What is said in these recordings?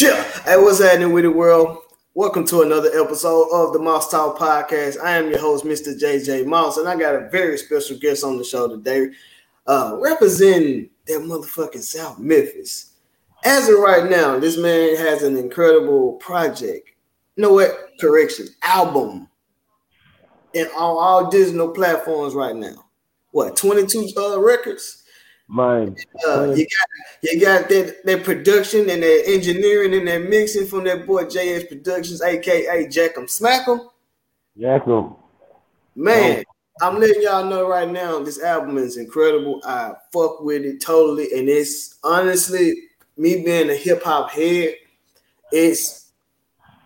Yeah. Hey, what's happening with the world? Welcome to another episode of the Moss Talk Podcast. I am your host, Mr. JJ Moss, and I got a very special guest on the show today, uh, representing that motherfucking South Memphis. As of right now, this man has an incredible project. You know what? Correction, album, and on all digital platforms right now. What? Twenty-two uh, records. Man, Uh, you got you got that that production and that engineering and that mixing from that boy JS Productions, aka Jackum Smackum. Jackson. Man, I'm letting y'all know right now, this album is incredible. I fuck with it totally, and it's honestly me being a hip hop head, it's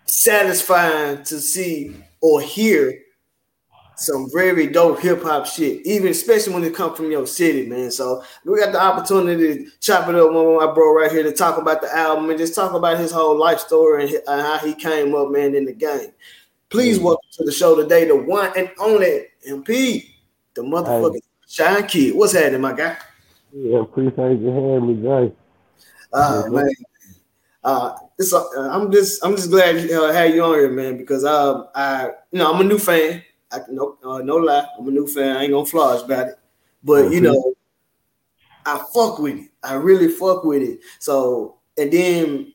satisfying to see or hear some very dope hip hop shit, even especially when it comes from your city, man. So we got the opportunity to chop it up with my bro right here to talk about the album and just talk about his whole life story and, and how he came up, man, in the game. Please welcome to the show today, the one and only MP, the motherfucking Shine Kid. What's happening, my guy? Yeah, appreciate you having me, Jay. Uh, Mhm. man. Uh, it's, uh, I'm just I'm just glad to uh, have you on here, man, because um, I you know I'm a new fan. I no uh, no lie, I'm a new fan. I ain't gonna floss about it, but you Mhm. know, I fuck with it. I really fuck with it. So and then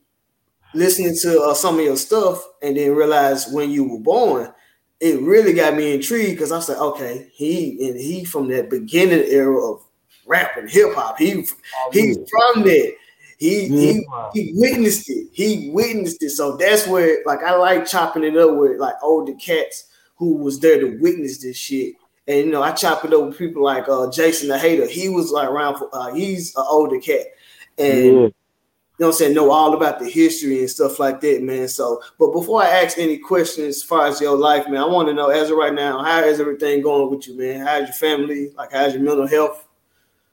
listening to uh, some of your stuff, and then realize when you were born, it really got me intrigued because I said, okay, he and he from that beginning era of rap and hip hop. He he's from there. He he he witnessed it. He witnessed it. So that's where like I like chopping it up with like older cats who was there to witness this shit. And you know, I chop it up with people like uh Jason the Hater. He was like around for uh, he's an older cat. And Yeah. you know what I'm saying, know all about the history and stuff like that, man. So, but before I ask any questions as far as your life, man, I want to know as of right now, how is everything going with you, man? How's your family? Like, how's your mental health?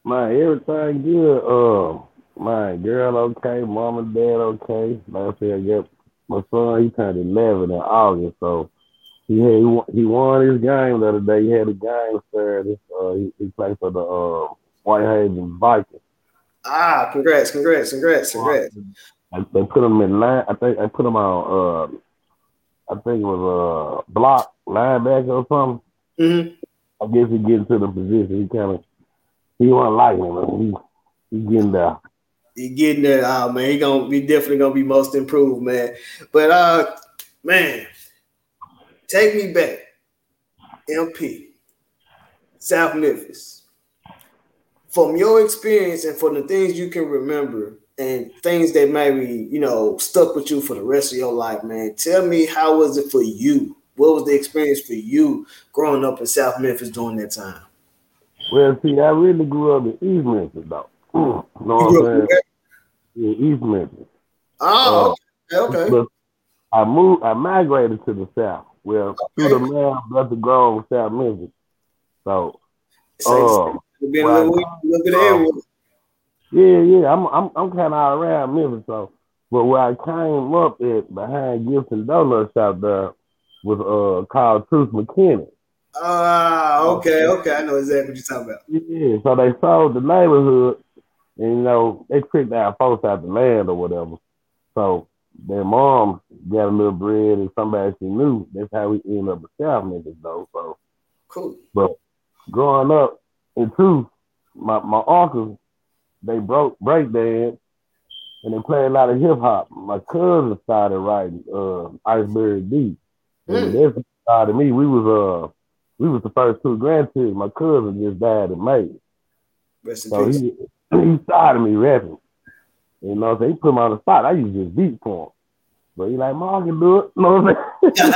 My everything good. Um, my girl okay, mom and dad okay. Like I said, I got my son. He turned eleven in August, so he he won, he won his game the other day. He had a game Saturday. Uh, he, he played for the uh, Whitehaven Vikings. Ah, congrats, congrats, congrats, congrats. I, they put him in line. I think I put him on. Uh, I think it was uh block linebacker or something. hmm I guess he get into the position. He kind of he wasn't like him. He he getting there. He getting there, oh man. He gonna be definitely gonna be most improved, man. But uh, man, take me back, MP, South Memphis. From your experience and from the things you can remember and things that maybe you know stuck with you for the rest of your life, man. Tell me how was it for you? What was the experience for you growing up in South Memphis during that time? Well, see, I really grew up in East Memphis though. you know what I'm saying? Yeah, East Memphis. Oh, uh, okay, okay. But I moved. I migrated to the South. Well, through the man, Brother Grove, South Memphis. So, So, uh, it's a little, little bit yeah, yeah, I'm I'm I'm kind of all around Memphis. So, but where I came up at behind Gibson Donut Shop there was uh called Truth McKinney. Ah, okay, okay. I know exactly what you're talking about. Yeah, so they sold the neighborhood, and you know they tricked our folks out the land or whatever. So their mom got a little bread and somebody she knew. That's how we end up with South Memphis though. So, Cool. but growing up in truth, my my uncles they broke break dance and they played a lot of hip hop. My cousin started writing uh Iceberg Deep. And Mm. that's started me. We was uh we was the first two grandkids. My cousin just died in May. Rest in So peace. he he started me rapping. You know, so he put me on the spot. I used to just beat for him. But he like, Mom can do it. You know what I'm saying?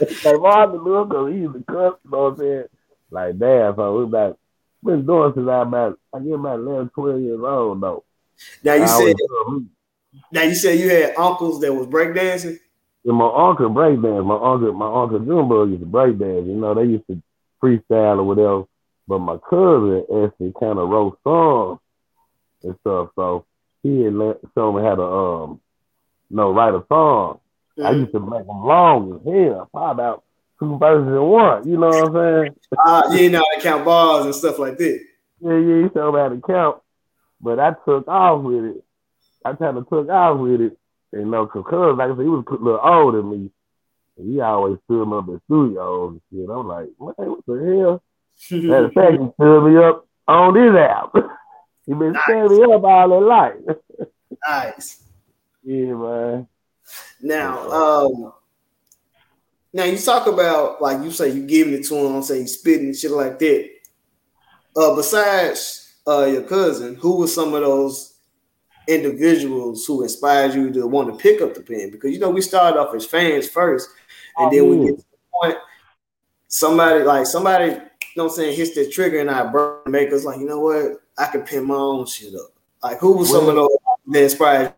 like, Mom can do it because he used to cuss. You know what I'm saying? Like, damn. So we about, been doing since I'm about, I get about 11, 12 years old, though. Now you I said now you said you had uncles that was breakdancing. and my uncle break dance. My uncle, my uncle Junebug used to break dance. You know, they used to freestyle or whatever. But my cousin actually kind of wrote songs and stuff. So he had let, showed me how to um, you know, write a song. I Mhm. used to make them long as hell, probably about two verses in one. You know what I'm saying? Ah, you know how to count bars and stuff like that. Yeah, yeah, he showed me how to count. But I took off with it. I kind of took off with it. you know, cause, cause like I said, he was a little older than me. And he always stood me up at studios and shit. I'm like, man, what the hell? Matter of fact, he stood me up on this album. he been nice. standing me up all his life. nice. Yeah, man. Now, um, now you talk about like you say you giving it to him, I'm saying spitting shit like that. Uh, besides uh your cousin, who was some of those individuals who inspired you to want to pick up the pen? Because you know we started off as fans first, and oh, then we get to the point somebody like somebody, you know what I'm saying, hits the trigger and I burn make us like, you know what, I can pin my own shit up. Like who was well, some of those that inspired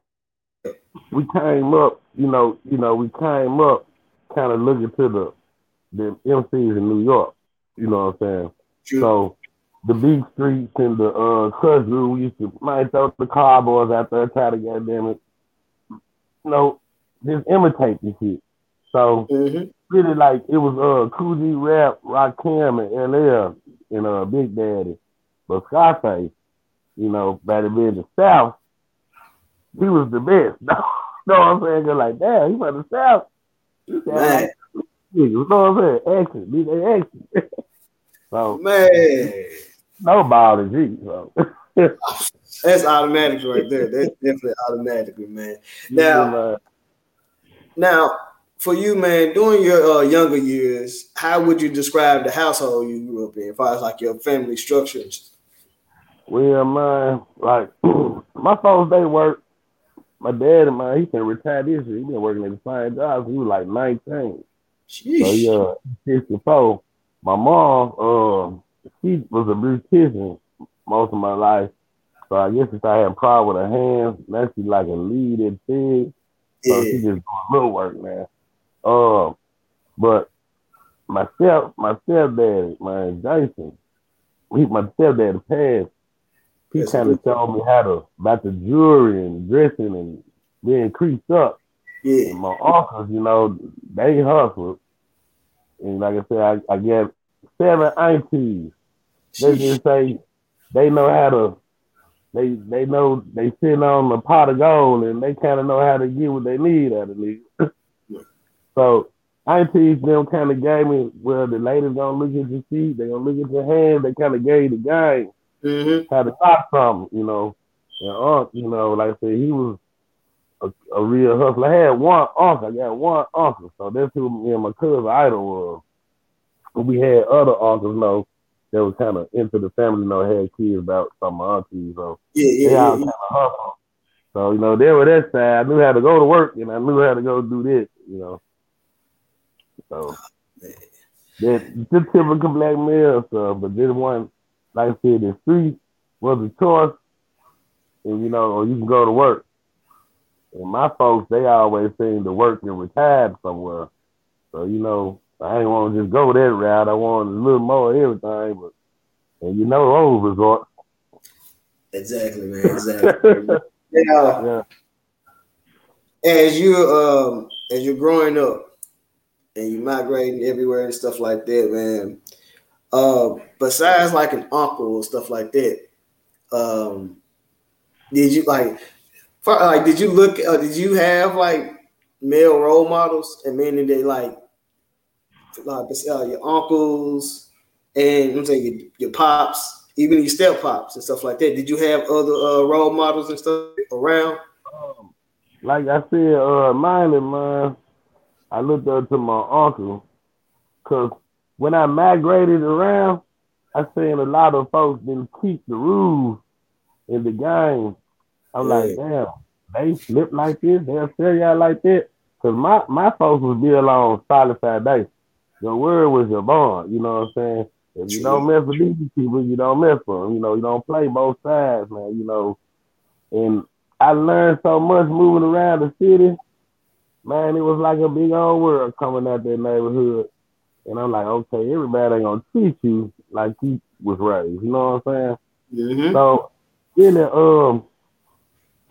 we came up, you know, you know, we came up kind of looking to the the MCs in New York. You know what I'm saying? True. So the big streets and the uh we used to might throw the cowboys out there, try to goddamn it. You know, just imitate this shit. So mm-hmm. really like it was uh G Rap, Rakim and LL and uh Big Daddy. But Scarface, you know, better be in the South, he was the best. No, know what I'm saying? like, damn, he from the South. You know what I'm saying? Action, be the action. so man, no ball to G. So. That's automatic right there. That's definitely automatically, man. Now, yeah, now for you, man, during your uh, younger years, how would you describe the household you grew up in, as far as like your family structures? Well, man, like my folks, they work my dad and my he been retired this year. He been working at the same job. He was like 19. Sheesh. So yeah, 64. My mom, uh, she was a beautician most of my life. So I guess if I had a problem with her hands, now she's like a lead at pig. So yeah. she just doing little work man. Um, but myself, my stepdad, my Jason, he, my stepdad passed he kind of told me how to about the jewelry and dressing and being creased up. Yeah. And my uncles, you know, they hustled. And like I said, I, I get seven aunties. They just say they know how to they they know they sit on the pot of gold and they kind of know how to get what they need out of it. so aunties them kind of gave me well the ladies gonna look at your feet, they gonna look at your hands, they kind of gave the game mm-hmm. had to stop something, you know. And Unc, you know, like I said, he was a, a real hustler. I had one uncle, I got one uncle, so that's who me and my cousin idol was. But we had other uncles, you know, that was kind of into the family, you know, had kids about some of my aunties, so yeah, yeah, they all yeah, kind of hustle. So you know, there were that side, I knew how to go to work, and I knew how to go do this, you know. So oh, that the typical black male stuff, but this one like I said, the street was a choice, and you know, or you can go to work. And my folks, they always seem to work and retire somewhere. So you know, I ain't want to just go that route. I want a little more of everything, but and you know, old resort. Exactly, man. Exactly. yeah. yeah. As you um as you're growing up and you migrating everywhere and stuff like that, man uh, besides like an uncle or stuff like that, um, did you like, for, like, did you look, uh, did you have like male role models? And meaning they like, like uh, your uncles and I'm saying your, your, pops, even your step pops and stuff like that. Did you have other uh, role models and stuff around? Um, like I said, uh, mine and mine, I looked up to my uncle because when I migrated around, I seen a lot of folks didn't keep the rules in the game. I'm yeah. like, damn, they slip like this, they'll sell y'all like that. Cause my, my folks was built on solid foundation. Your word was your bond, you know what I'm saying? If you don't mess with these people, you don't mess with them. You know, you don't play both sides, man, you know. And I learned so much moving around the city. Man, it was like a big old world coming out that neighborhood. And I'm like, okay, everybody ain't gonna treat you like you was raised. You know what I'm saying? Mm-hmm. So then um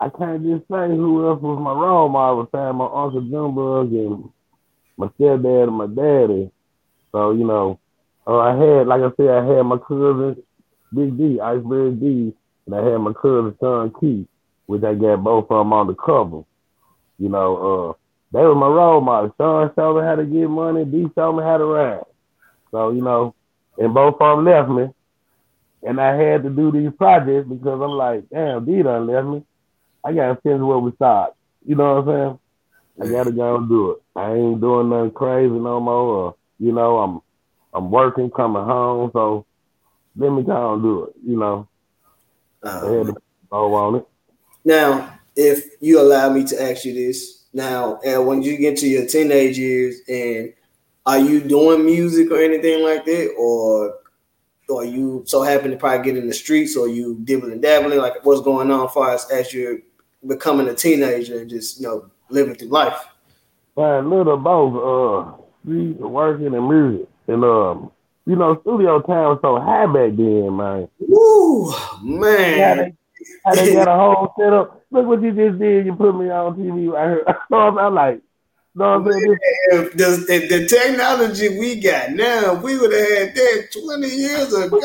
I can't just say who else was my role model besides my Uncle Junebug and my stepdad and my daddy. So, you know, uh, I had, like I said, I had my cousin Big D, Iceberg D, and I had my cousin Son Keith, which I got both of them on the cover. You know, uh, they were my role models. Sean showed me how to get money. D showed me how to ride. So you know, and both of them left me, and I had to do these projects because I'm like, damn, D done left me. I gotta finish where we start. You know what I'm saying? I gotta go and do it. I ain't doing nothing crazy no more. Or, you know, I'm I'm working, coming home, so let me go and do it. You know, Uh, I had to go on it. Now, if you allow me to ask you this, now, and when you get to your teenage years, and are you doing music or anything like that, or or you so happen to probably get in the streets, or you dibbling dabbling, like what's going on as far as as you're becoming a teenager and just you know living through life? Man, little both uh working and music. And um, you know, studio time was so high back then, man. Woo, How man. they, how they got a whole setup. Look what you just did. You put me on TV right here. I'm, like, no, I'm saying? If the, the, the technology we got now, we would have had that 20 years ago.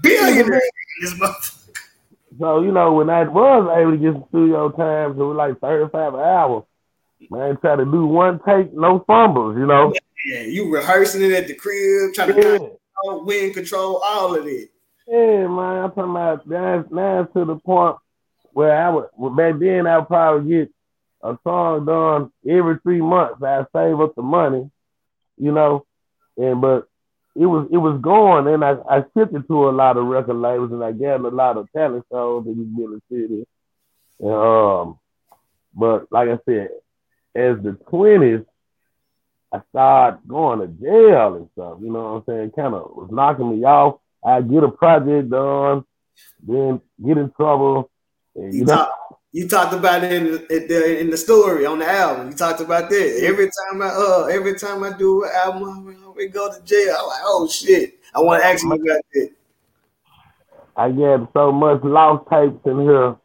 Billionaires. So, you know, when I was able to get some studio time, so it was like 35 an hour. Man, try to do one take, no fumbles, you know. Yeah, you rehearsing it at the crib, trying to Yeah, control, win control, all of it. yeah man. I'm talking about now, now to the point where I would, well, back then I would probably get a song done every three months. I save up the money, you know, and but it was it was going, and I, I shifted to a lot of record labels, and I got a lot of talent shows in the city. And, um, but like I said, as the twenties, I started going to jail and stuff. You know what I'm saying? Kind of was knocking me off. I get a project done, then get in trouble, you You, talk, you talked about it in the, in the story on the album. You talked about that. Every time I uh every time I do an album, I- we go to jail. I'm like, oh shit. I want to ask you about that. I got so much lost tapes in here.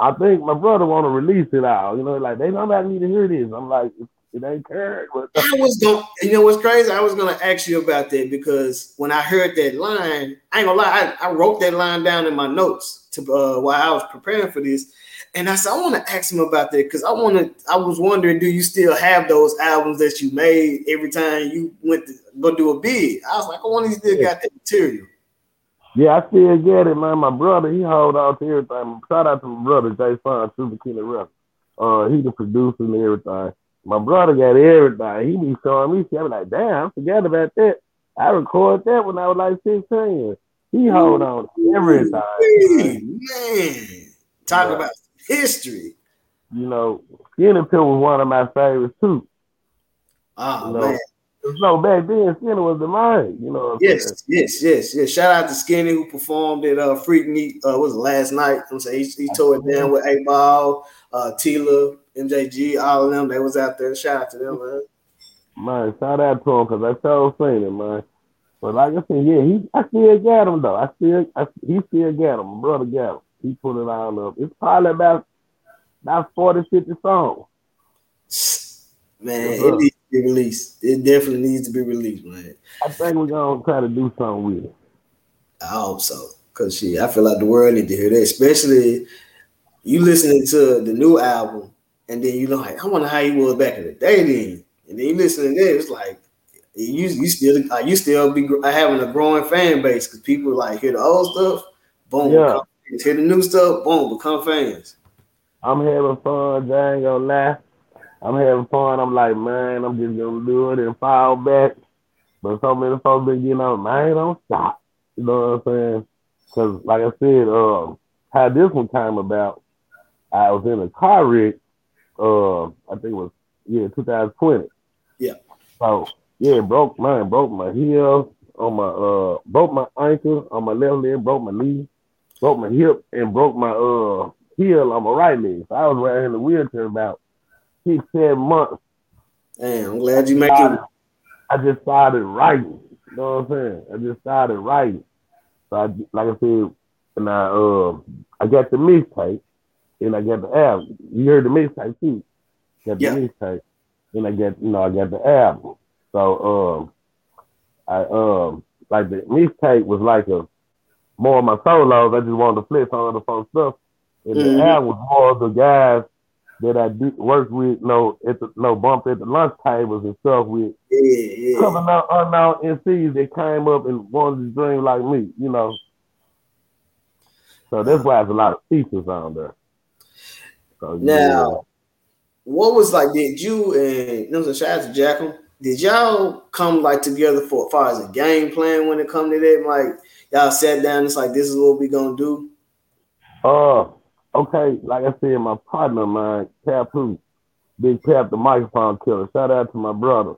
I think my brother want to release it all. You know, like they nobody need to hear this. I'm like, it, it ain't current, I was going you know what's crazy? I was gonna ask you about that because when I heard that line, I ain't gonna lie, I, I wrote that line down in my notes to uh, while I was preparing for this. And I said, I want to ask him about that because I want to. I was wondering, do you still have those albums that you made every time you went to go do a bid? I was like, I wonder if you still got that material. yeah, I still get it, man. My brother, he hold on to everything. Shout out to my brother, Jay Fun, Super Killer Rep. Uh, he the producer and everything. My brother got everything. He be showing me shit. I be like, damn, I forgot about that. I recorded that when I was like 16. He hold on to everything. Man, talk Yeah. about history. You know, Skinny Pimp was one of my favorites too. Oh No. man, No, back then Skinny was the man. You know what I'm saying? yes, yes, yes, yes. Shout out to Skinny who performed at uh Freak Meet. Uh, was it last night? I'm saying he, he tore it down with 8Ball, uh, Tila, MJG, all of them. They was out there. Shout out to them, man. Man, shout out to him because I so seen him, man. But like I said, yeah, he I still got him though. I still I, he still got him. My brother got him. He put it all up. It's probably about about 40, 50 songs. Man, What's it up? needs to be released. It definitely needs to be released, man. I think we're gonna try to do something with it. I hope so. Cause shit, I feel like the world need to hear that, especially you listening to the new album, and then you know, like, I wonder how he was back in the day. Then, and then you listening to that, it's like you you still uh, you still be having a growing fan base because people like hear the old stuff, boom, Yeah. fans. hear the new stuff, boom, become fans. I'm having fun, I ain't gonna lie. I'm having fun. I'm like, man, I'm just gonna do it and fall back. But so many folks been getting on, man, don't stop. You know what I'm saying? Because, like I said, um, how this one came about, I was in a car wreck. Uh, I think it was yeah, 2020. Yeah. So yeah, broke mine, broke my heel on my uh, broke my ankle on my left leg, broke my knee, broke my hip, and broke my uh heel on my right leg. So I was right in the wheelchair about six, seven months. Damn, I'm glad you make it. I just started writing. You know what I'm saying? I just started writing. So I, like I said, and I uh, I got the mixtape, and I got the album. You heard the mixtape too. Got the Yeah. mixtape, and I got you know I got the album. So um, I um like the mixtape was like a more of my solos. I just wanted to flip on the fun stuff, and Mhm. the album was more of the guys that I do work with, you know, at the no bump at the lunch tables and stuff with Yeah, yeah. coming out unknown MCs that came up and wanted to dream like me, you know. So that's why there's a lot of features on there. So, Now, what was like? Did you and you know, so shout out to Jackal? Did y'all come like together for as far as a game plan when it come to that? Like y'all sat down, it's like this is what we gonna do. Uh, okay, like I said, my partner, my Papu, Big Pap, the microphone killer. Shout out to my brother,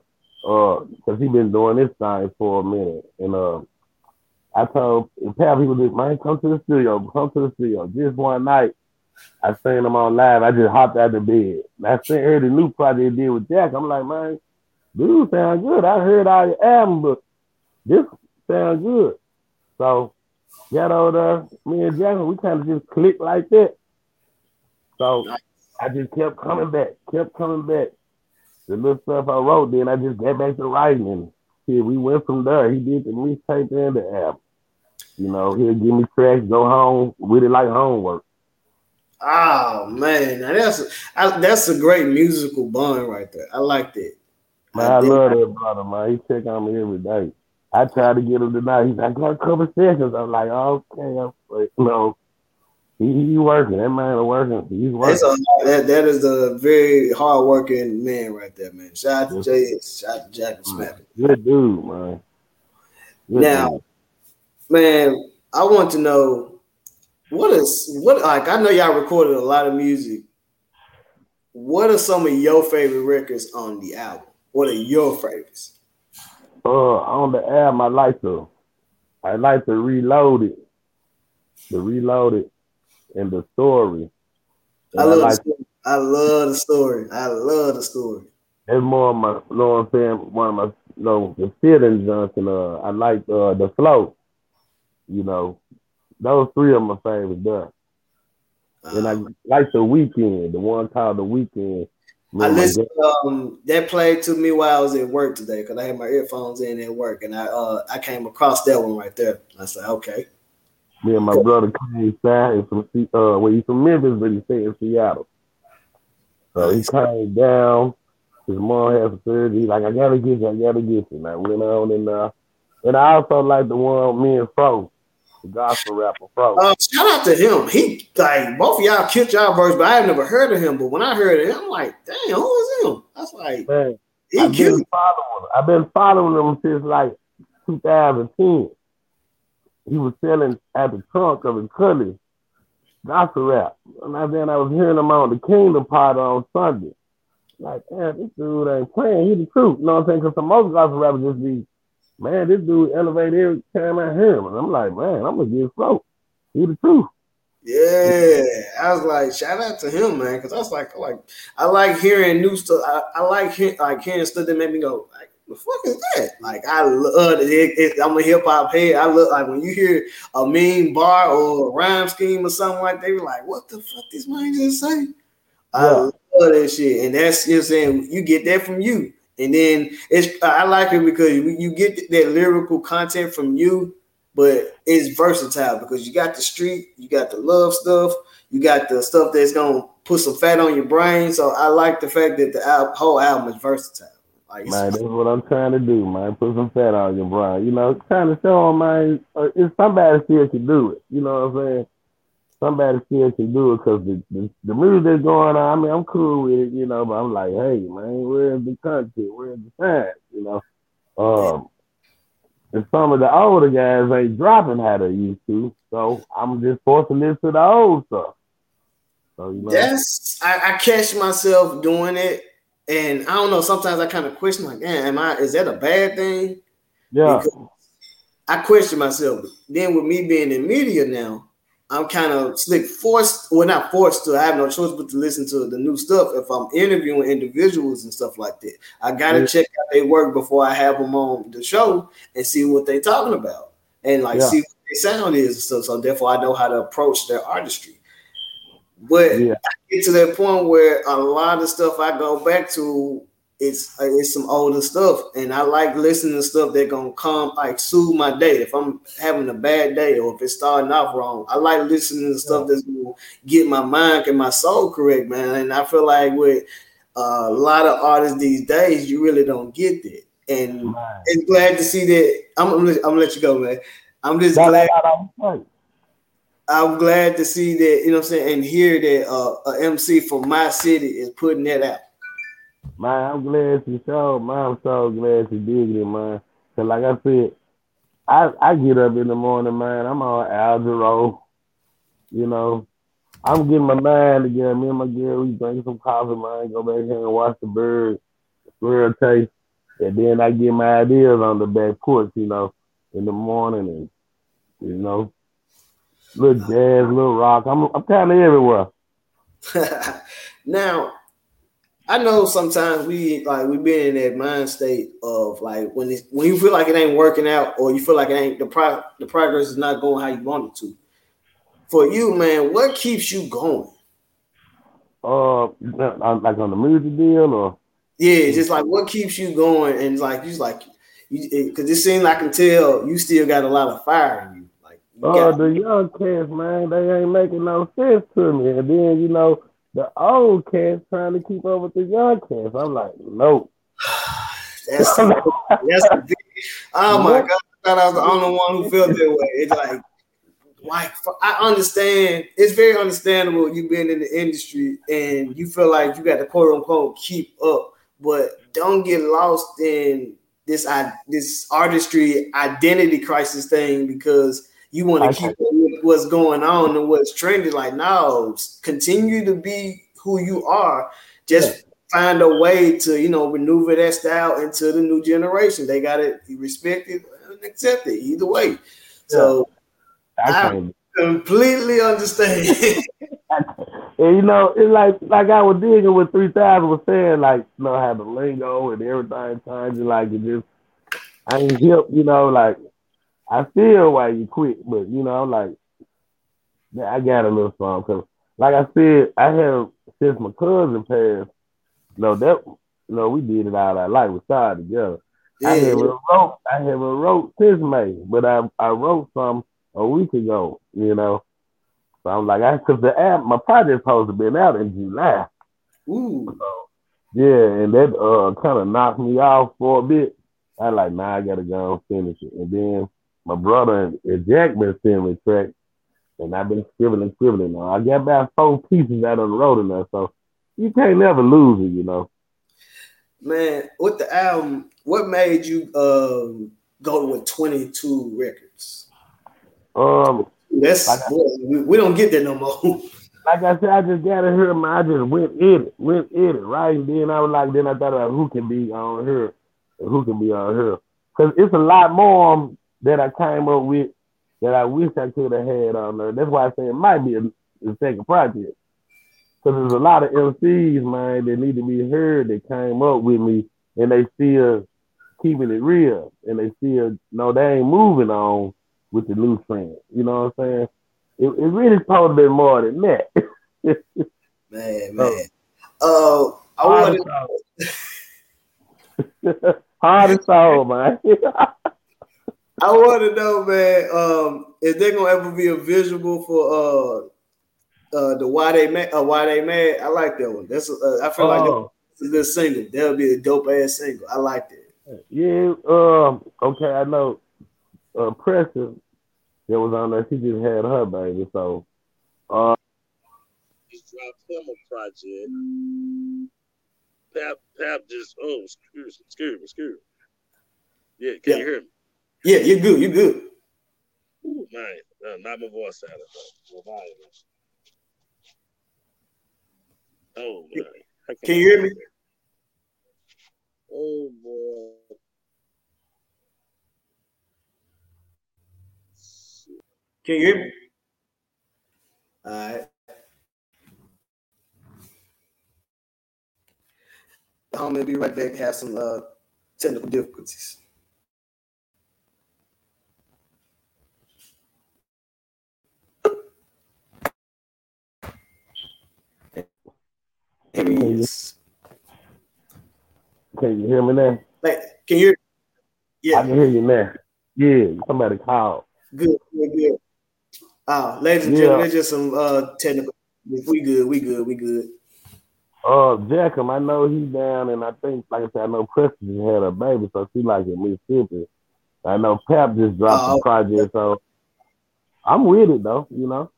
uh, cause he been doing this thing for a minute, and uh, I told Pap, he was like, man, come to the studio, come to the studio. Just one night, I seen him on live. I just hopped out the bed. I seen heard the new project did with Jack. I'm like, man, dude, sound good. I heard all your album, but this sound good. So got over there, me and Jack, we kind of just clicked like that. So I just kept coming back, kept coming back. The little stuff I wrote, then I just got back to writing and shit, we went from there. He did the mixtape and the album. You know, he'll give me tracks, go home with it like homework. Oh man, now that's I, that's a great musical bond right there. I like that. Man, I love that brother, man. He check on me every day. I tried to get him tonight. He's like, I got a couple sessions. I'm like, okay, I'm like, no. He, he working. That man is working. He's working. A, that, that is a very hard working man right there, man. Shout out to Jay, shout out to Jack and Smack. Good dude, man. Good Now, dude. man, I want to know what is what like I know y'all recorded a lot of music. What are some of your favorite records on the album? What are your favorites? uh, on the album, I like to, I like to reload it, reload it, and the story. And I love like the story. I love the story. I love the story. It's more of my, you know what I'm saying, one of my, you know, the feeling Johnson. Uh, I like uh, the flow. You know, those three are my favorites there. And I Um, like the weekend, the one called the weekend. I listened. Um, that played to me while I was at work today because I had my earphones in at work, and I uh I came across that one right there. I said, okay, Me and my brother came south from uh, well, he's from Memphis, but he stayed in Seattle. So he came down. His mom had surgery. He's like, I gotta get you, I gotta get you. And I went on and uh, and I also like the one me and Fro, the gospel rapper Fro. Uh, shout out to him. He like both of y'all killed y'all verse, but I have never heard of him. But when I heard it, I'm like, damn, who is him? That's like Man, he I've killed. been following. him. I've been following him since like 2010. He was selling at the trunk of his cully gospel rap, and I, then I was hearing him on the Kingdom Party on Sunday. Like, damn, this dude ain't playing. He the truth. You know what I'm saying? Because some most gospel rappers just be, man, this dude elevate every time I hear him, and I'm like, man, I'm gonna get slow. He the truth. Yeah, I was like, shout out to him, man, because I was like, I like, I like hearing new stuff. I, I like hearing, like hearing stuff that made me go, like, the fuck is that? Like, I love it. it, it I'm a hip hop head. I look like when you hear a mean bar or a rhyme scheme or something like, they be like, what the fuck this man just say? I love that shit, and that's you know, saying you get that from you, and then it's I like it because you, get that lyrical content from you, but it's versatile because you got the street, you got the love stuff, you got the stuff that's gonna put some fat on your brain. So I like the fact that the al- whole album is versatile. Like Man, that's what I'm trying to do, man. Put some fat on your brain. You know, trying to show them, man, uh, if somebody still can do it. You know what I'm saying? Somebody still can do it because the, the, the music going on, I mean, I'm cool with it, you know, but I'm like, hey, man, where's the content? Where's the time? You know? Um, and some of the older guys ain't dropping how they used to. So I'm just forcing this to the old stuff. So, you know, That's I, I catch myself doing it, and I don't know. Sometimes I kind of question, like, "Damn, am I? Is that a bad thing?" yeah, Because I question myself. Then with me being in media now, I'm kind of slick forced, well, not forced to. I have no choice but to listen to the new stuff if I'm interviewing individuals and stuff like that. I gotta Yeah. check out their work before I have them on the show and see what they're talking about and like Yeah. see what their sound is and stuff. So therefore, I know how to approach their artistry. But Yeah. I get to that point where a lot of stuff I go back to it's it's some older stuff, and I like listening to stuff that gonna come like soothe my day. If I'm having a bad day or if it's starting off wrong, I like listening to stuff that's gonna get my mind and my soul correct, man. And I feel like with a lot of artists these days, you really don't get that. And man. it's glad to see that. I'm, I'm, I'm gonna let you go, man. I'm just glad. I'm glad to see that, you know what I'm saying, and hear that uh, a MC from my city is putting that out. Man, I'm glad to show. Man, I'm so glad to dig it, man. Cause like I said, I I get up in the morning, man. I'm on Algero. You know, I'm getting my mind together. Me and my girl, we drink some coffee, man. Go back here and watch the birds, squirrel taste, and then I get my ideas on the back porch. You know, in the morning, and you know, little jazz, little rock. I'm I'm kind of everywhere. now, I know sometimes we like we've been in that mind state of like when it's, when you feel like it ain't working out or you feel like it ain't the pro the progress is not going how you want it to. For you, man, what keeps you going? Uh, uh, uh like on the music deal, or yeah, just like what keeps you going, and like you like you because it seems I can tell you still got a lot of fire in you. Like, you oh, the young cats, man, they ain't making no sense to me, and then you know the old cats trying to keep up with the young cats. I'm like, nope. that's the, that's the big, oh my god! I thought I was the only one who felt that way. It's like, like I understand. It's very understandable you being in the industry and you feel like you got to quote unquote keep up, but don't get lost in this I, this artistry identity crisis thing because you want to keep what's going on and what's trending. Like, no, continue to be who you are. Just yeah. find a way to, you know, maneuver that style into the new generation. They got to respect it and accept it either way. Yeah. So I, completely understand. and you know, it's like like I was digging with three thousand was saying, like you know, have the lingo and everything changing, like it just I ain't hip, you know, like I feel why you quit, but you know, like I got a little something because, like I said, I have since my cousin passed. No, that no, we did it all our life. We started together. Yeah. I haven't wrote. I haven't wrote since May, but I I wrote some a week ago. You know, so I'm like, I because the app my project supposed to been out in July. Ooh. So, yeah, and that uh kind of knocked me off for a bit. I like, nah, I gotta go and finish it, and then my brother and Jack been sending me tracks, and I've been scribbling, scribbling. Now I got about four pieces out on the road in there, so you can't never lose it, you know. Man, with the album, what made you um, go with twenty two records? Um, that's like we, we, don't get that no more. like I said, I just got to here, my. I just went in it, went in it, right? And then I was like, then I thought about who can be on here, and who can be on here, because it's a lot more that I came up with that I wish I could have had on there. That's why I say it might be a, a second project. Because there's a lot of MCs, man, that need to be heard that came up with me and they still keeping it real and they still no, they ain't moving on with the new trend. You know what I'm saying? It, it really supposed to be more than that. man, man. Oh, uh, I wanted hard and soul, man. I want to know, man, um, is there gonna ever be a visual for uh uh the why they mad? Uh, why they mad? I like that one. That's uh, I feel oh. like that's a good single. That'll be a dope ass single. I like that. Yeah. Um. Okay. I know. Uh, Precious that was on there. She just had her baby. So. Uh. Just dropped him a project. Pap, Pap just oh, excuse, excuse me, excuse me. Yeah, can yeah. you hear me? Yeah, you're good. You're good. Ooh, man, uh, not my voice out of it. Oh man. Can you hear me? Oh boy. Can you hear me? All right. I'm gonna be right back. Have some uh, technical difficulties. Can you hear me now? Like, can you? Yeah, I can hear you now. Yeah, somebody called. Good, good, good. Uh, ladies and Yeah. gentlemen, just some uh technical. We good, we good, we good. Uh, Jackham, I know he's down, and I think, like I said, I know Preston had a baby, so she like in Mississippi. I know Pap just dropped Oh. the project, so I'm with it though. You know,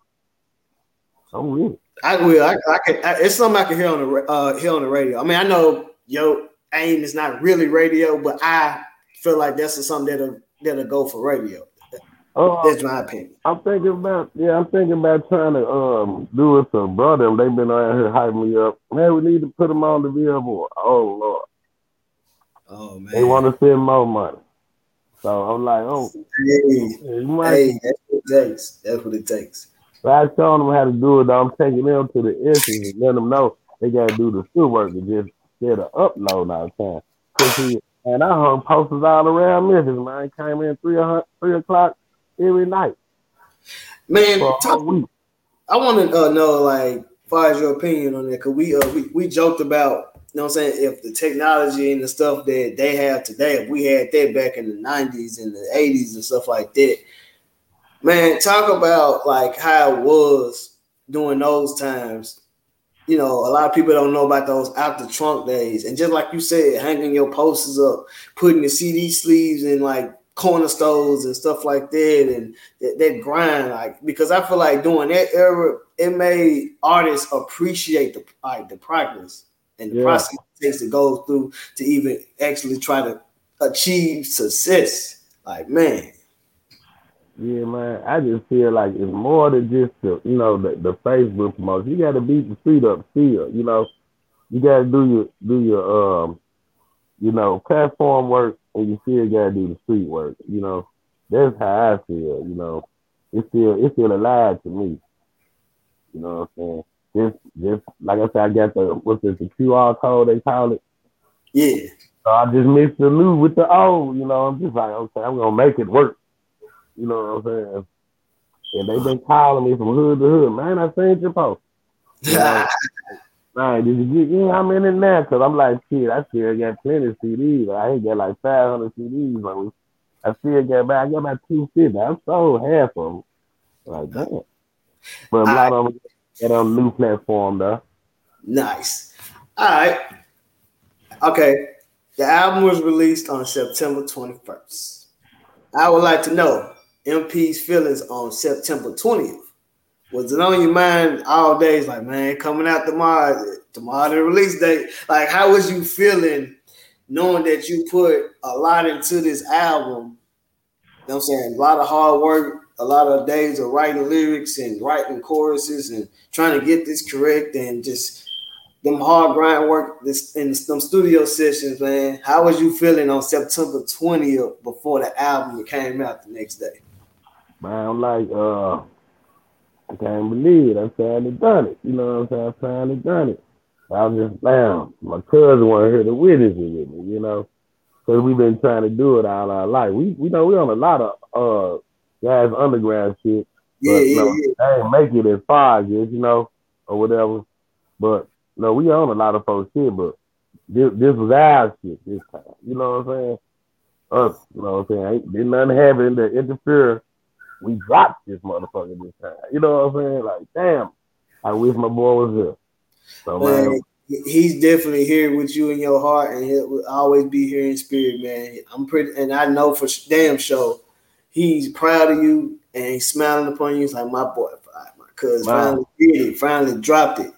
I'm with it. I will. I, I can. I, it's something I can hear on the uh hear on the radio. I mean, I know yo aim is not really radio, but I feel like that's something that'll that'll go for radio. Uh, That's my opinion. I'm thinking about yeah, I'm thinking about trying to um do it to brother. They've been around here hyping me up. Man, we need to put them on the billboard. Oh Lord, Oh man. they want to spend more money. So I'm like, oh, Hey, hey, that's what it takes. That's what it takes. So I showing them how to do it. Though. I'm taking them to the instance and letting them know they got to do the school work and just instead of uploading all the time. 'Cause he, and I hung posters all around Memphis. Man, came in three o'clock, three o'clock every night Man, talk. I want to uh, know, like, far as your opinion on that, because we, uh, we we joked about, you know what I'm saying, if the technology and the stuff that they have today, if we had that back in the 90s and the 80s and stuff like that, man, talk about like how it was during those times. You know, a lot of people don't know about those out the trunk days. And just like you said, hanging your posters up, putting the CD sleeves in like corner stores and stuff like that, and that, that grind, like because I feel like during that era, it made artists appreciate the like the progress and the Yeah. process it takes to go through to even actually try to achieve success. Like man, Yeah, man. I just feel like it's more than just the you know the, the Facebook promotion. You got to beat the street up still. You know, you got to do your do your um, you know, platform work, and you still got to do the street work. You know, that's how I feel. You know, it's still it's still alive to me. You know what I'm saying? Just just like I said, I got the what's it the QR code they call it. yeah, So I just mixed the new with the old. You know, I'm just like okay, I'm gonna make it work. You know what I'm saying? And they've been calling me from hood to hood. Man, I seen your post. Yeah. Man, did you get in? I'm in it now because I'm like, shit, I still got plenty of CDs. I ain't got like 500 CDs on me. I still got about, I got about 250. I sold half of them. Like, damn. But a lot of them get on new platform, though. nice. All right, okay. The album was released on September 21st. I would like to know MP's feelings on September 20th. Was it on your mind all days? Like, man, coming out tomorrow, tomorrow the release date. Like, how was you feeling knowing that you put a lot into this album? You know I'm saying? A lot of hard work, a lot of days of writing lyrics and writing choruses and trying to get this correct and just them hard grind work this in some studio sessions, man. How was you feeling on September 20th before the album came out the next day? Man, I'm like, uh, I can't believe it. I finally done it. You know what I'm saying? I finally done it. I was just, man, my cousin wanted here to witness it with me, you know, because we've been trying to do it all our life. We, we know we on a lot of uh guys underground shit, but Yeah, you yeah, know, yeah. they ain't make it as far as this, you know, or whatever. But no, we own a lot of folks shit, but this this was our shit this time. You know what I'm saying? Us, you know what I'm saying? Ain't didn't nothing happen to interfere. We dropped this motherfucker this time. You know what I'm saying? Like, damn, I wish my boy was here. So man, Man, he's definitely here with you in your heart, and he'll always be here in spirit, man. I'm pretty, and I know for damn sure he's proud of you and he's smiling upon you. He's like my boy, my cuz finally did it, finally dropped it.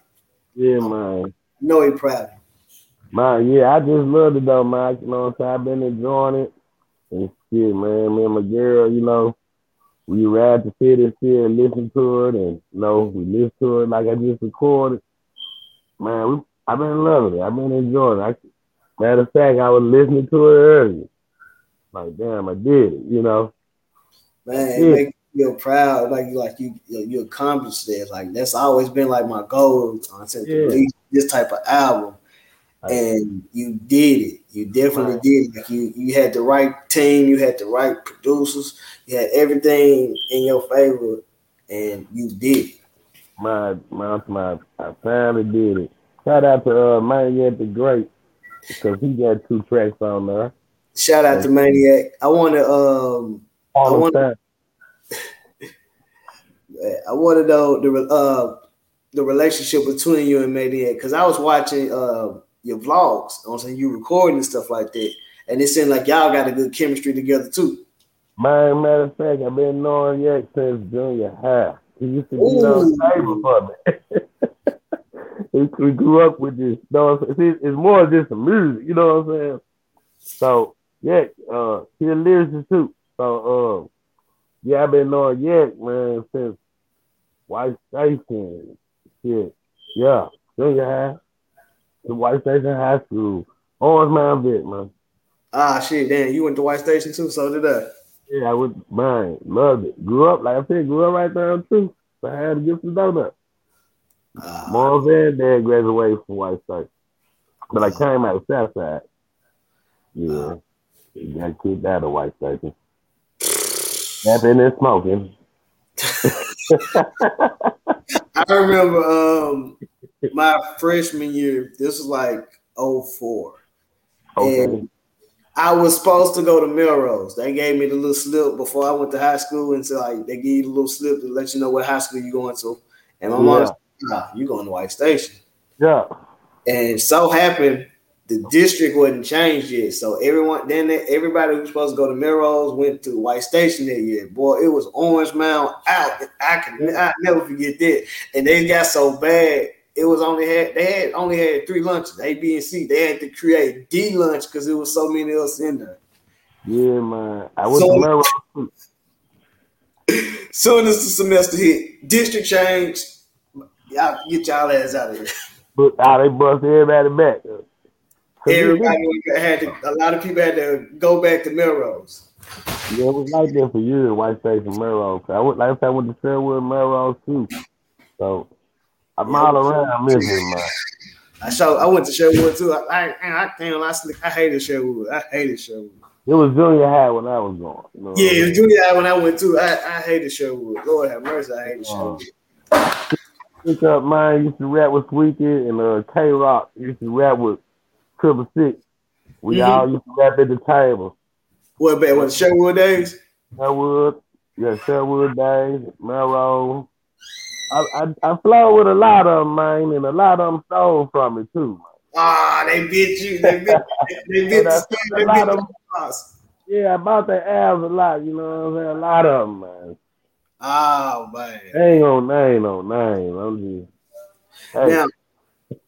yeah, man. I know he proud. of Man, yeah, I just love it though, Mike. You know what I'm saying? I've been enjoying it. And shit, man, me and my girl, you know, we ride the city still and listen to it and you know, mm-hmm. we listen to it like I just recorded. Man, we, I've been loving it. I've been enjoying it. I, matter of fact, I was listening to it earlier. Like, damn, I did it, you know. Man, it Yeah. make you feel proud, like you like you you, you accomplished that. Like that's always been like my goal on to Yeah. release this type of album. Right. And you did it. You definitely Right. did. it. Like you, you had the right team. You had the right producers. You had everything in your favor, and you did. it. My, my, my, I finally did it. Shout out to uh, Man Yet the Great. because he got two tracks on there. Shout out to Maniac. I want to um I All want- the time. I want to know the uh the relationship between you and Maniac because I was watching uh your vlogs I'm saying you recording and stuff like that, and it seemed like y'all got a good chemistry together too. Man, matter of fact, I've been knowing Yak since junior high. He used to be on Ooh. the table for me. we, grew up with this. You know I'm it's more than just the music, you know what I'm saying? So, yeah, uh, he a lyricist too. So, uh, yeah, I've been knowing Yak, man, since White Station. Shit. Yeah, junior high. The White Station High School. Orange Mountain Vic, man. Ah shit, damn, you went to White Station too, so did I. Yeah, I went, mine. Loved it. Grew up, like I said, grew up right there too. So I had to get some donuts. Ah, Mom's and dad graduated from White Station. But I came out of Southside. Yeah. Got kicked out of White Station. Napping and smoking. I remember um my freshman year. This was like 04. Okay. And I was supposed to go to Melrose. They gave me the little slip before I went to high school, and so like they give you the little slip to let you know what high school you're going to. And my mom, was, nah, you going to White Station. Yeah. And so happened the district wasn't changed yet. So everyone then everybody who was supposed to go to Melrose went to White Station that year. Boy, it was Orange Mound out. I can I never forget that. And they got so bad. It was only had they had only had three lunches, A, B, and C. They had to create D lunch because there was so many else in there. Yeah, man. I was So- too. Soon as the semester hit, district changed. Y'all get y'all ass out of here. But ah, they bust everybody back. Everybody had to. A lot of people had to go back to Melrose. Yeah, it was like that for years, White Station, Melrose. I went, like I said, I went to Sherwood, Melrose too. So I'm all around missing, man. I show. I went to Sherwood too. I I, I damn, I, slick- I hated Sherwood. I hated Sherwood. It was junior high when I was going. You know what I Yeah, mean? it was junior high when I went too. I, I hated Sherwood. Lord have mercy, I hated Oh. Sherwood. Pick up mine used to rap with Squeaky and uh, K Rock used to rap with Triple Six. We Mhm. all used to rap at the table. What back when Sherwood days? Sherwood, yeah, Sherwood Days, Melrose. I, I I flow with a lot of them, man, and a lot of them stole from me too. Man. Ah, they bit you. They bit. They bit. The, they bit lot of- sauce. Yeah, I bought the albums a lot. You know what I'm saying? A lot of them, man. Oh man. They ain't on name, on name. I'm just. Hey, Now,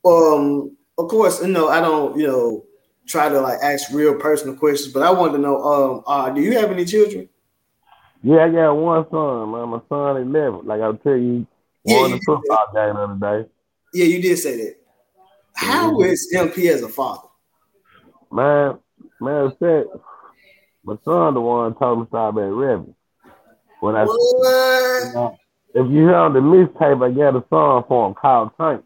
um, of course, you know I don't, you know, try to like ask real personal questions, but I wanted to know, um, uh, do you have any children? yeah, I got one son, man. My son eleven. Like I'll tell you, Yeah, won the football game the other day. Yeah, you did say that. How Mhm. is MP as a father? Man, man said my son the one told me to stop at Reverend. When I if you hear on the mixtape, I got a song for him called Tank.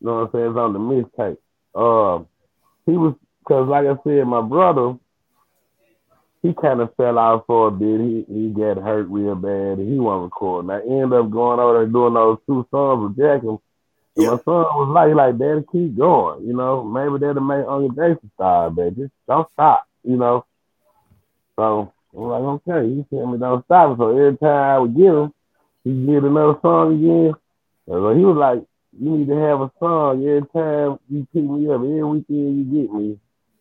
You know what I'm saying? It's on the mixtape. Uh, he was because like I said, my brother, he kind of fell out for a bit. He he got hurt real bad and he wasn't recording. I ended up going over there doing those two songs with Jack and Yeah. my son was like, like, Daddy, keep going. You know, maybe that'll make Uncle Jason start, but just don't stop. You know. So I'm like, okay. He tell me don't stop. So every time I would get him, he get another song again. So he was like, you need to have a song every time you pick me up. Every weekend you get me.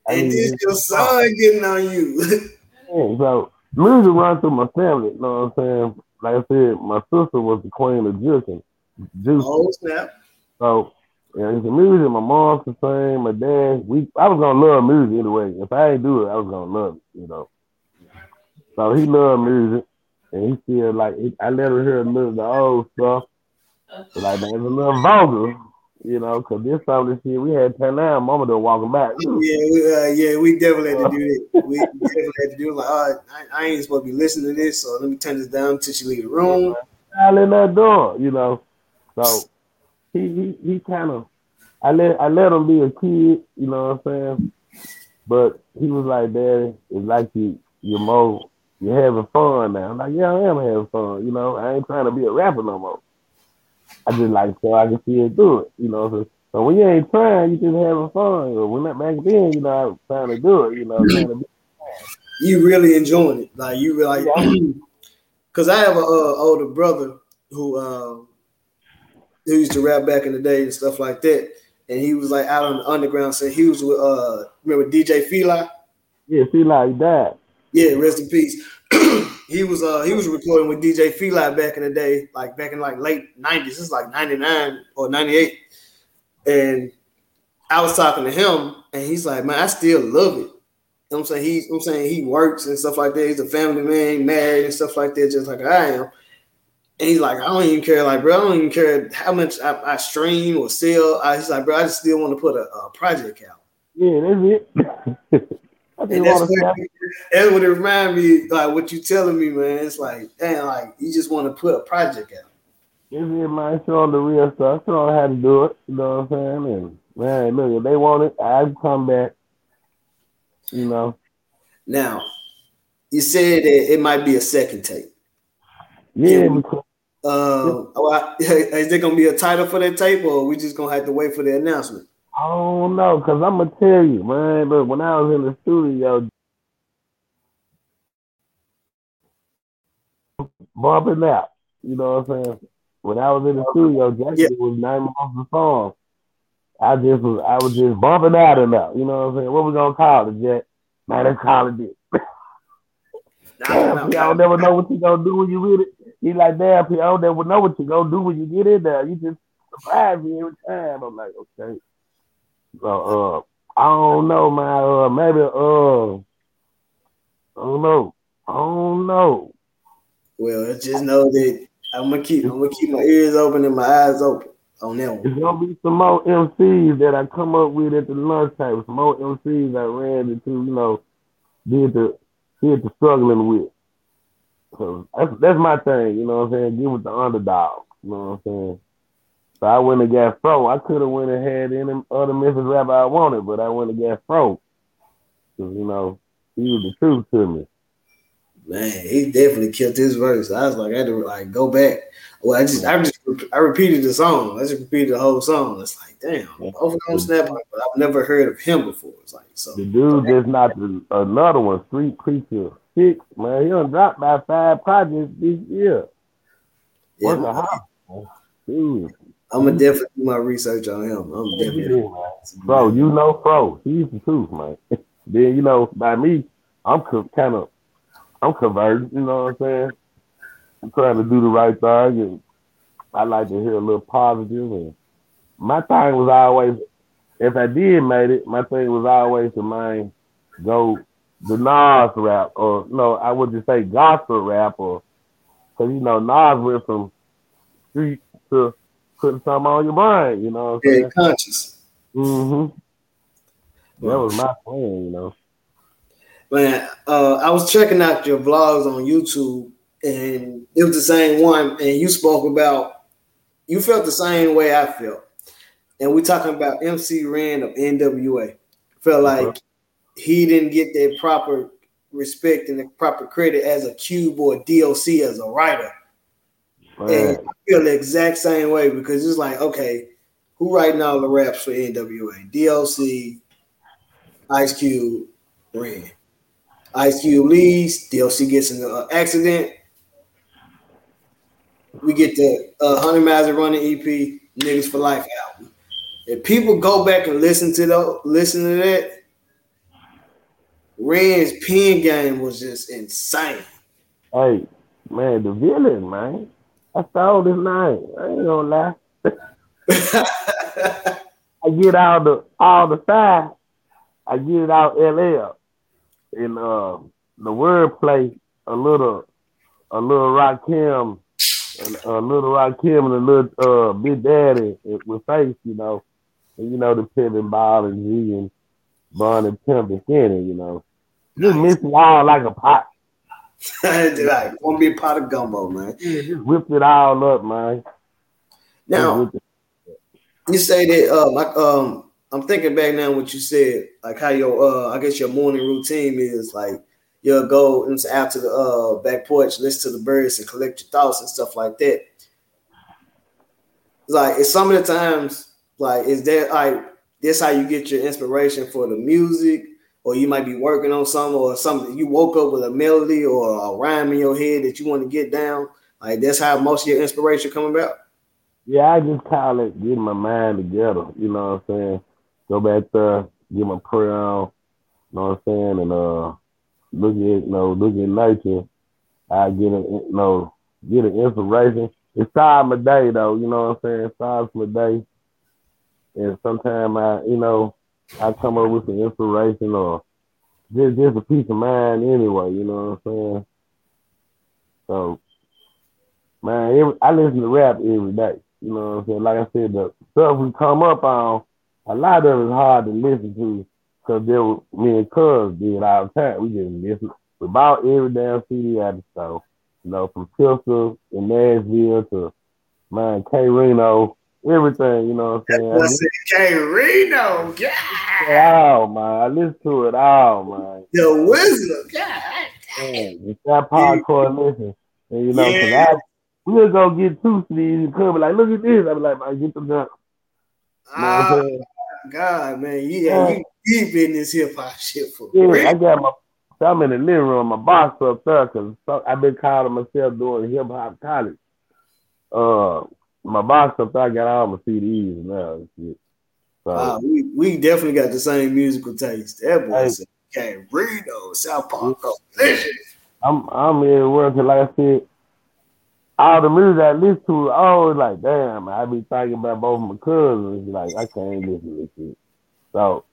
I And this to your son getting on you. yeah, so music runs through my family. You know what I'm saying? Like I said, my sister was the queen of juicing. Juice. oh snap! So, yeah, it's the music. My mom's the same. My dad. We, I was gonna love music anyway. If I ain't do it, I was gonna love it. You know. So he loved music, and he still like. I let her hear a little of the old stuff. But like, it's a little vulgar, you know, because this time this year we had turn down. Mama done walking back. Yeah, we, uh, yeah, we definitely had to do that. We definitely had to do it. Like, right, I, I ain't supposed to be listening to this, so let me turn this down until she leave the room. I let that door, you know. So he he, he kind of I let I let him be a kid, you know what I'm saying. But he was like, Daddy, it's like you you're more you're having fun now. I'm like, yeah, I am having fun. You know, I ain't trying to be a rapper no more. I just like so I can see it do it. You know, so So when you ain't trying, you just having fun. Or when that back then, you know, I was trying to do it. You know, to be You really enjoying it, like you like, because I have a uh, older brother who um who used to rap back in the day and stuff like that, and he was like out on the underground. So he was with uh remember DJ Feli? yeah, like that. Yeah, rest in peace. he was uh he was recording with DJ Feli back in the day, like back in like late nineties. It's like ninety nine or ninety eight, and I was talking to him, and he's like, "Man, I still love it." You know what I'm saying? He's I'm saying he works and stuff like that. He's a family man, married and stuff like that, just like I am. And he's like, I don't even care, like, bro, I don't even care how much I, I stream or sell. I, he's like, bro, I just still want to put a, a project out. Yeah, that's it. I just And that's what, that's what it remind me, like what you telling me, man. It's like, damn, like you just want to put a project out. This is my show on the real stuff. Show them how to do it. You know what I'm saying? And man, look, if they want it, I come back. You know. Now, you said that it might be a second tape. Yeah, Yeah. because Um, oh, is there gonna be a title for that tape, or we just gonna have to wait for the announcement? I don't know, cause I'm gonna tell you, man. But when I was in the studio, bumping out. You know what I'm saying? When I was in the studio, Jackie Yeah. was naming off the song. I just was, I was just bumping out and out. You know what I'm saying? What we gonna call it, Jack? Man, let's call it this. Damn, P, I don't never know what you gonna do when you with it. He like, damn, P, I don't never know what you gonna do when you get in there. You just surprise me every time. I'm like, okay. So, uh, I don't know, man. Uh, maybe, uh, I don't know. I don't know. Well, just know that I'm gonna keep I'm gonna keep my ears open and my eyes open on that one. It's gonna be some more MCs that I come up with at the lunch table. Some more MCs I ran into, you know, did the did the struggling with. So that's that's my thing, you know what I'm saying? Give with the underdog, you know what I'm saying? So I went and got Fro. I could have went and had any other Memphis rapper I wanted, but I went and got Fro. Cause you know, he was the truth to me. Man, he definitely killed his verse. I was like, I had to like go back. Well, I just I just I repeated the song. I just repeated the whole song. It's like, damn, them snap, but I've never heard of him before. It's like so. The dude just not the, another one, Street Creature Six, man. He done dropped by five projects this year. Yeah, Working hard. man. Dude. I'm gonna mm-hmm. definitely do my research on him. I'm definitely. Bro, you know Fro. He's the truth, man. then, you know, by me, I'm kind of, I'm converted, you know what I'm saying? I'm trying to do the right thing, and I like to hear a little positive. and my thing was always, if I did made it, my thing was always to mind go the Nas rap, or no, I would just say gospel rap, or, because, you know, Nas went from street to putting something on your mind, you know what I'm? Yeah, conscious. Mm-hmm. That was my plan, you know. Man, uh, I was checking out your vlogs on YouTube, and it was the same one. And you spoke about you felt the same way I felt, and we're talking about MC Ren of NWA. Felt like he didn't get that proper respect and the proper credit as a cube or DOC as a writer. And I feel the exact same way because it's like, okay, who writing all the raps for NWA? DOC, Ice Cube, Ren. Ice Cube leaves, DOC gets in an accident. We get the uh, 100 Miles of Running EP, Niggas for Life album. If people go back and listen to the, listen to that, Ren's pen game was just insane. hey, man, the villain, man. I stole his name. I ain't gonna lie. I get all the all the side. I get it out LL. And uh the wordplay, a little a little Rakim and a little Rakim and a little uh Big Daddy with face, you know. And you know the Pimpin' Ball and G and Bun and Pimp and Kenny, you know. Just it all like a pot. like, gonna be a pot of gumbo, man. Yeah, just whipped it all up, man. Now, Just whipped it. you say that uh like um I'm thinking back now what you said, like how your uh I guess your morning routine is like you'll go into out to the uh back porch, listen to the birds and collect your thoughts and stuff like that. Like it's some of the times Like, is that like this how you get your inspiration for the music? Or you might be working on something or something. You woke up with a melody or a rhyme in your head that you want to get down. Like that's how most of your inspiration come about. Yeah, I just call it getting my mind together. You know what I'm saying? Go back there, get my prayer on. You know what I'm saying? And uh, look at you know, look at nature. I get a you know, get an inspiration. It starts my day though. You know what I'm saying? It starts my day. And sometimes I, you know, I come up with some inspiration or just just a peace of mind anyway. You know what I'm saying? So man, every, I listen to rap every day. You know what I'm saying? Like I said, the stuff we come up on, a lot of it is hard to listen to because there was, me and Cuz did all the time. We just listen about every damn CD out the store. You know, from Tulsa in Nashville to man K Reno, everything. You know what I'm saying? K Reno? Yeah. Oh man, I listen to it all, man. The wisdom, God. Man, it's that hardcore listen. And you know, yeah. I we'll go get two CDs and come like, look at this. I be like, man, get the junk. Oh, God, man, yeah, you deep in this hip hop shit for yeah, real. I got my. I'm in the living room, my box up there, cause I've been calling myself doing hip hop college. Uh, my box up there, I got all my CDs now. Shit. So, uh, we, we definitely got the same musical taste. That boy hey, came Reno, South Park, delicious. I'm I'm in work, like I said, all the music I listen to, I always like, damn, I be thinking about both my cousins. Like, I can't listen to this shit. So,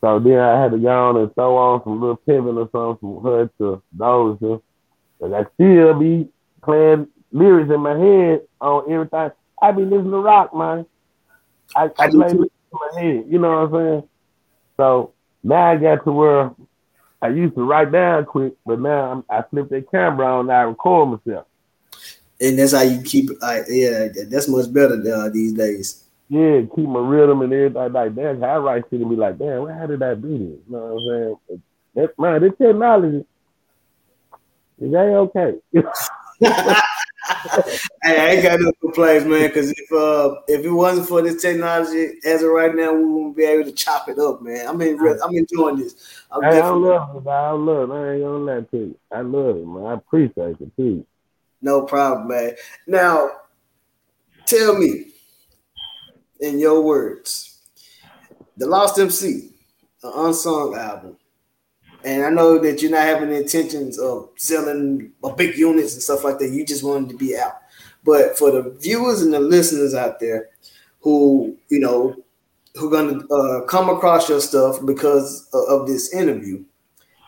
so then I had to go on and throw on some little pivot or something from her to those. Cause I still be playing lyrics in my head on everything. I be listening to rock, man. I, I, I play in my head. You know what I'm saying? So now I got to where I used to write down quick, but now I'm, I flip that camera on and I record myself and that's how you keep it. Like, yeah, that's much better uh, these days. Yeah, keep my rhythm and everything like that. I write shit and be like, damn, how did that do this? You know what I'm saying? That, man, this technology is that okay. hey, I ain't got no complaints, man. Because if uh if it wasn't for this technology, as of right now, we wouldn't be able to chop it up, man. I mean, I'm enjoying this. I'm hey, I love it. I love it. I ain't gonna lie to you. I love it, man. I appreciate it too. No problem, man. Now, tell me, in your words, the Lost MC, an unsung album. And I know that you're not having the intentions of selling a big units and stuff like that. You just wanted to be out. But for the viewers and the listeners out there who, you know, who are going to uh, come across your stuff because of, this interview,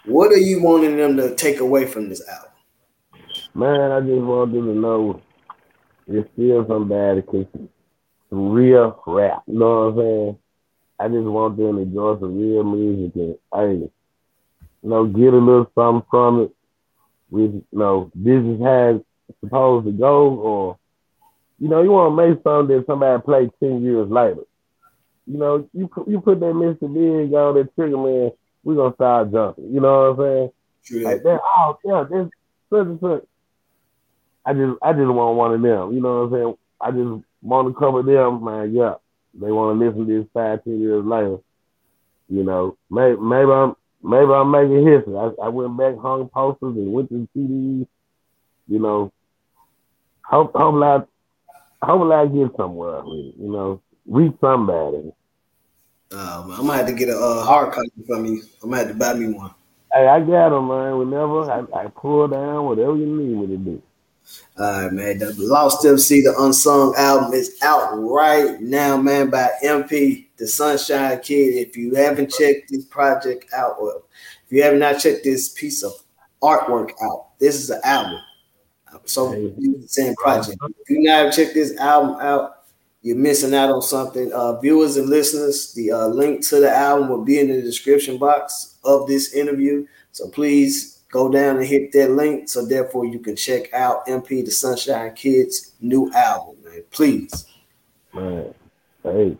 what are you wanting them to take away from this album? Man, I just want them to know it's still somebody can some real rap. You know what I'm saying? I just want them to enjoy some real music and hey, you know, get a little something from it. With you know, business has supposed to go, or you know, you want to make something that somebody play ten years later. You know, you you put that Mr. Big on that trigger man, we're gonna start jumping. You know what I'm saying? True. Like that, oh yeah, this such and such. I just I just want one of them. You know what I'm saying? I just want to cover them, man. Yeah, they want to listen to this five, ten years later. You know, maybe maybe I'm maybe I'm making history. I, I went back, hung posters, and went to CDs. You know, hope hopefully I hopefully I get somewhere with it. You know, reach somebody. Um, I'm gonna have to get a uh, hard copy from you. I'm gonna have to buy me one. Hey, I got them, man. Whenever I, I pull down whatever you need me to do. All right, man. The Lost MC, the Unsung album is out right now, man, by MP, the Sunshine Kid. If you haven't checked this project out, or if you have not checked this piece of artwork out, this is an album. So the same project. If you not check this album out, you're missing out on something. Uh, viewers and listeners, the uh, link to the album will be in the description box of this interview. So please go down and hit that link so therefore you can check out MP the Sunshine Kids new album, man. Please. Man. Hey.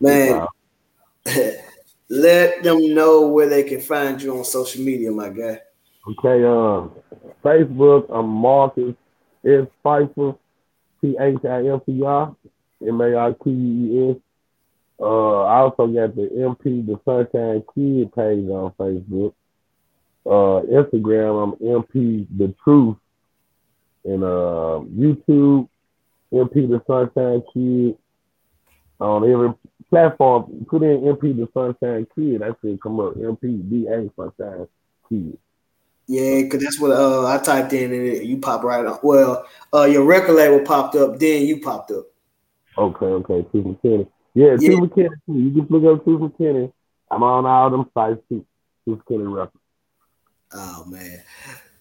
Man. let them know where they can find you on social media, my guy. Okay, um, Facebook, I'm Marques S. Phifer, P H I F E R, M A R Q U E S. Uh, I also got the MP the Sunshine Kid page on Facebook. Uh, Instagram, I'm MP the Truth, and uh, YouTube, MP the Sunshine Kid. On every platform, put in MP the Sunshine Kid. That should come up. MP DA Sunshine Kid. Yeah, because that's what uh, I typed in and it, you pop right up. Well, uh, your record label popped up, then you popped up. Okay, okay, Truth McKinney. Yeah, Yeah. Truth McKinney. You can look up Truth McKinney. I'm on all them sites too. Truth McKinney records. Oh man,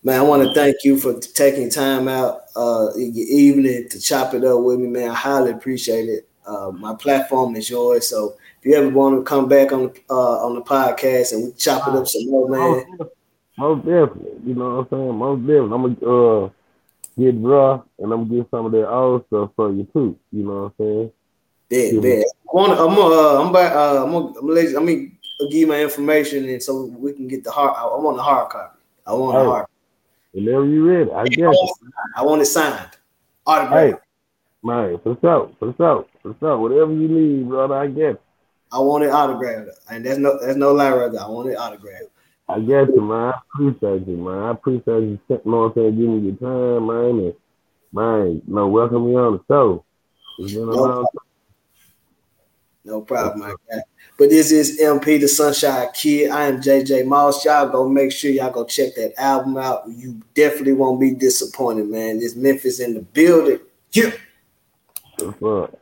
man, I want to thank you for taking time out uh in your evening to chop it up with me, man. I highly appreciate it. Uh, my platform is yours, so if you ever want to come back on the uh on the podcast and we chop it up some more, man. Most, definitely. You know what I'm saying? Most definitely. I'm gonna uh, get raw and I'm gonna get some of that old stuff for you too. You know what I'm saying? Yeah. bet. I want, I'm uh, I'm back. Uh, I'm gonna, I'm gonna, let you, I'm gonna give you my information, and so we can get the hard. I, I want the hard copy. I want a hard. Whenever you ready, I I guess. want, it. I want it signed, autographed. Hey, man, for sure, for sure, for sure. Whatever you need, brother, I guess. I want it autographed, and that's no, that's no lie right there. I want it autographed. I get you, man. I appreciate you, man. I appreciate you, you know what I'm saying, giving me your time, man. And, man, you know, welcome me on the show. A No long No problem, my guy. But this is MP the Sunshine Kid. I am JJ Moss. Y'all go make sure y'all go check that album out. You definitely won't be disappointed, man. This Memphis in the building. Yeah. time. What's up?